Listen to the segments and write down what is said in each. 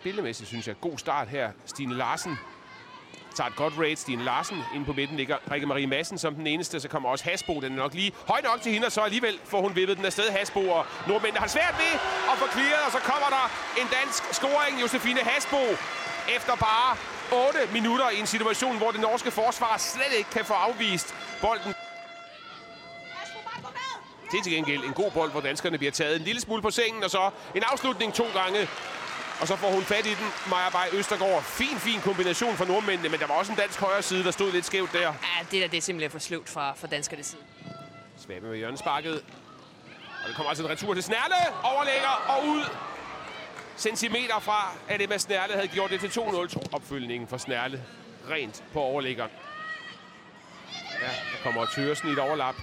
Spillemæssigt synes jeg, god start her. Stine Larsen tager et godt raid. Stine Larsen inde på midten ligger Rikke Marie Madsen som den eneste. Så kommer også Hasbo. Den er nok lige højt nok til hende, og så alligevel får hun vippet den afsted. Hasbo og nordmændene har svært ved at få clearet, og så kommer der en dansk scoring. Josefine Hasbo efter bare 8 minutter i en situation, hvor det norske forsvar slet ikke kan få afvist bolden. Det er til gengæld en god bold, hvor danskerne bliver taget en lille smule på sengen, og så en afslutning to gange. Og så får hun fat i den, Maja Bay Østergaard. Fin, fin kombination for nordmændene, men der var også en dansk højre side, der stod lidt skævt der. Ja, det der det er simpelthen for sløvt fra, fra danskernes side. Svabe med hjørnesparket. Og det kommer altså en retur til Snærle. Overlægger og ud. Centimeter fra, at Emma Snærle havde gjort det til 2-0. Opfølgningen for Snærle. Rent på overlæggeren. Ja, der kommer Tørsen i et overlap.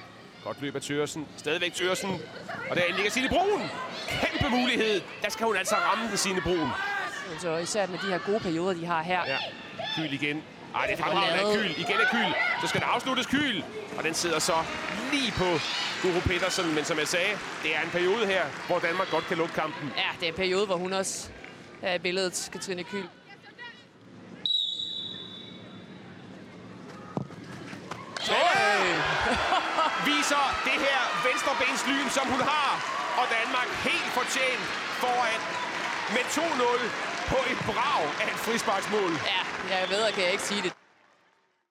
Godt løb af Tørsen. Stadigvæk Tørsen. Og der ligger Signe Brun. Kæmpe mulighed. Der skal hun altså ramme den Signe Brun. Så især med de her gode perioder, de har her. Ja, Kyl igen. Ej, det er fremragende af Kyl. Igen er Kyl. Så skal der afsluttes Kyl. Og den sidder så lige på Guru Petersen. Men som jeg sagde, det er en periode her, hvor Danmark godt kan lukke kampen. Ja, det er en periode, hvor hun også er i billedet, Katrine Kyl. Viser det her venstrebenslyn, som hun har. Og Danmark helt fortjent foran med 2-0 på et brag af et frisparksmål. Ja, jeg ved, kan jeg ikke sige det.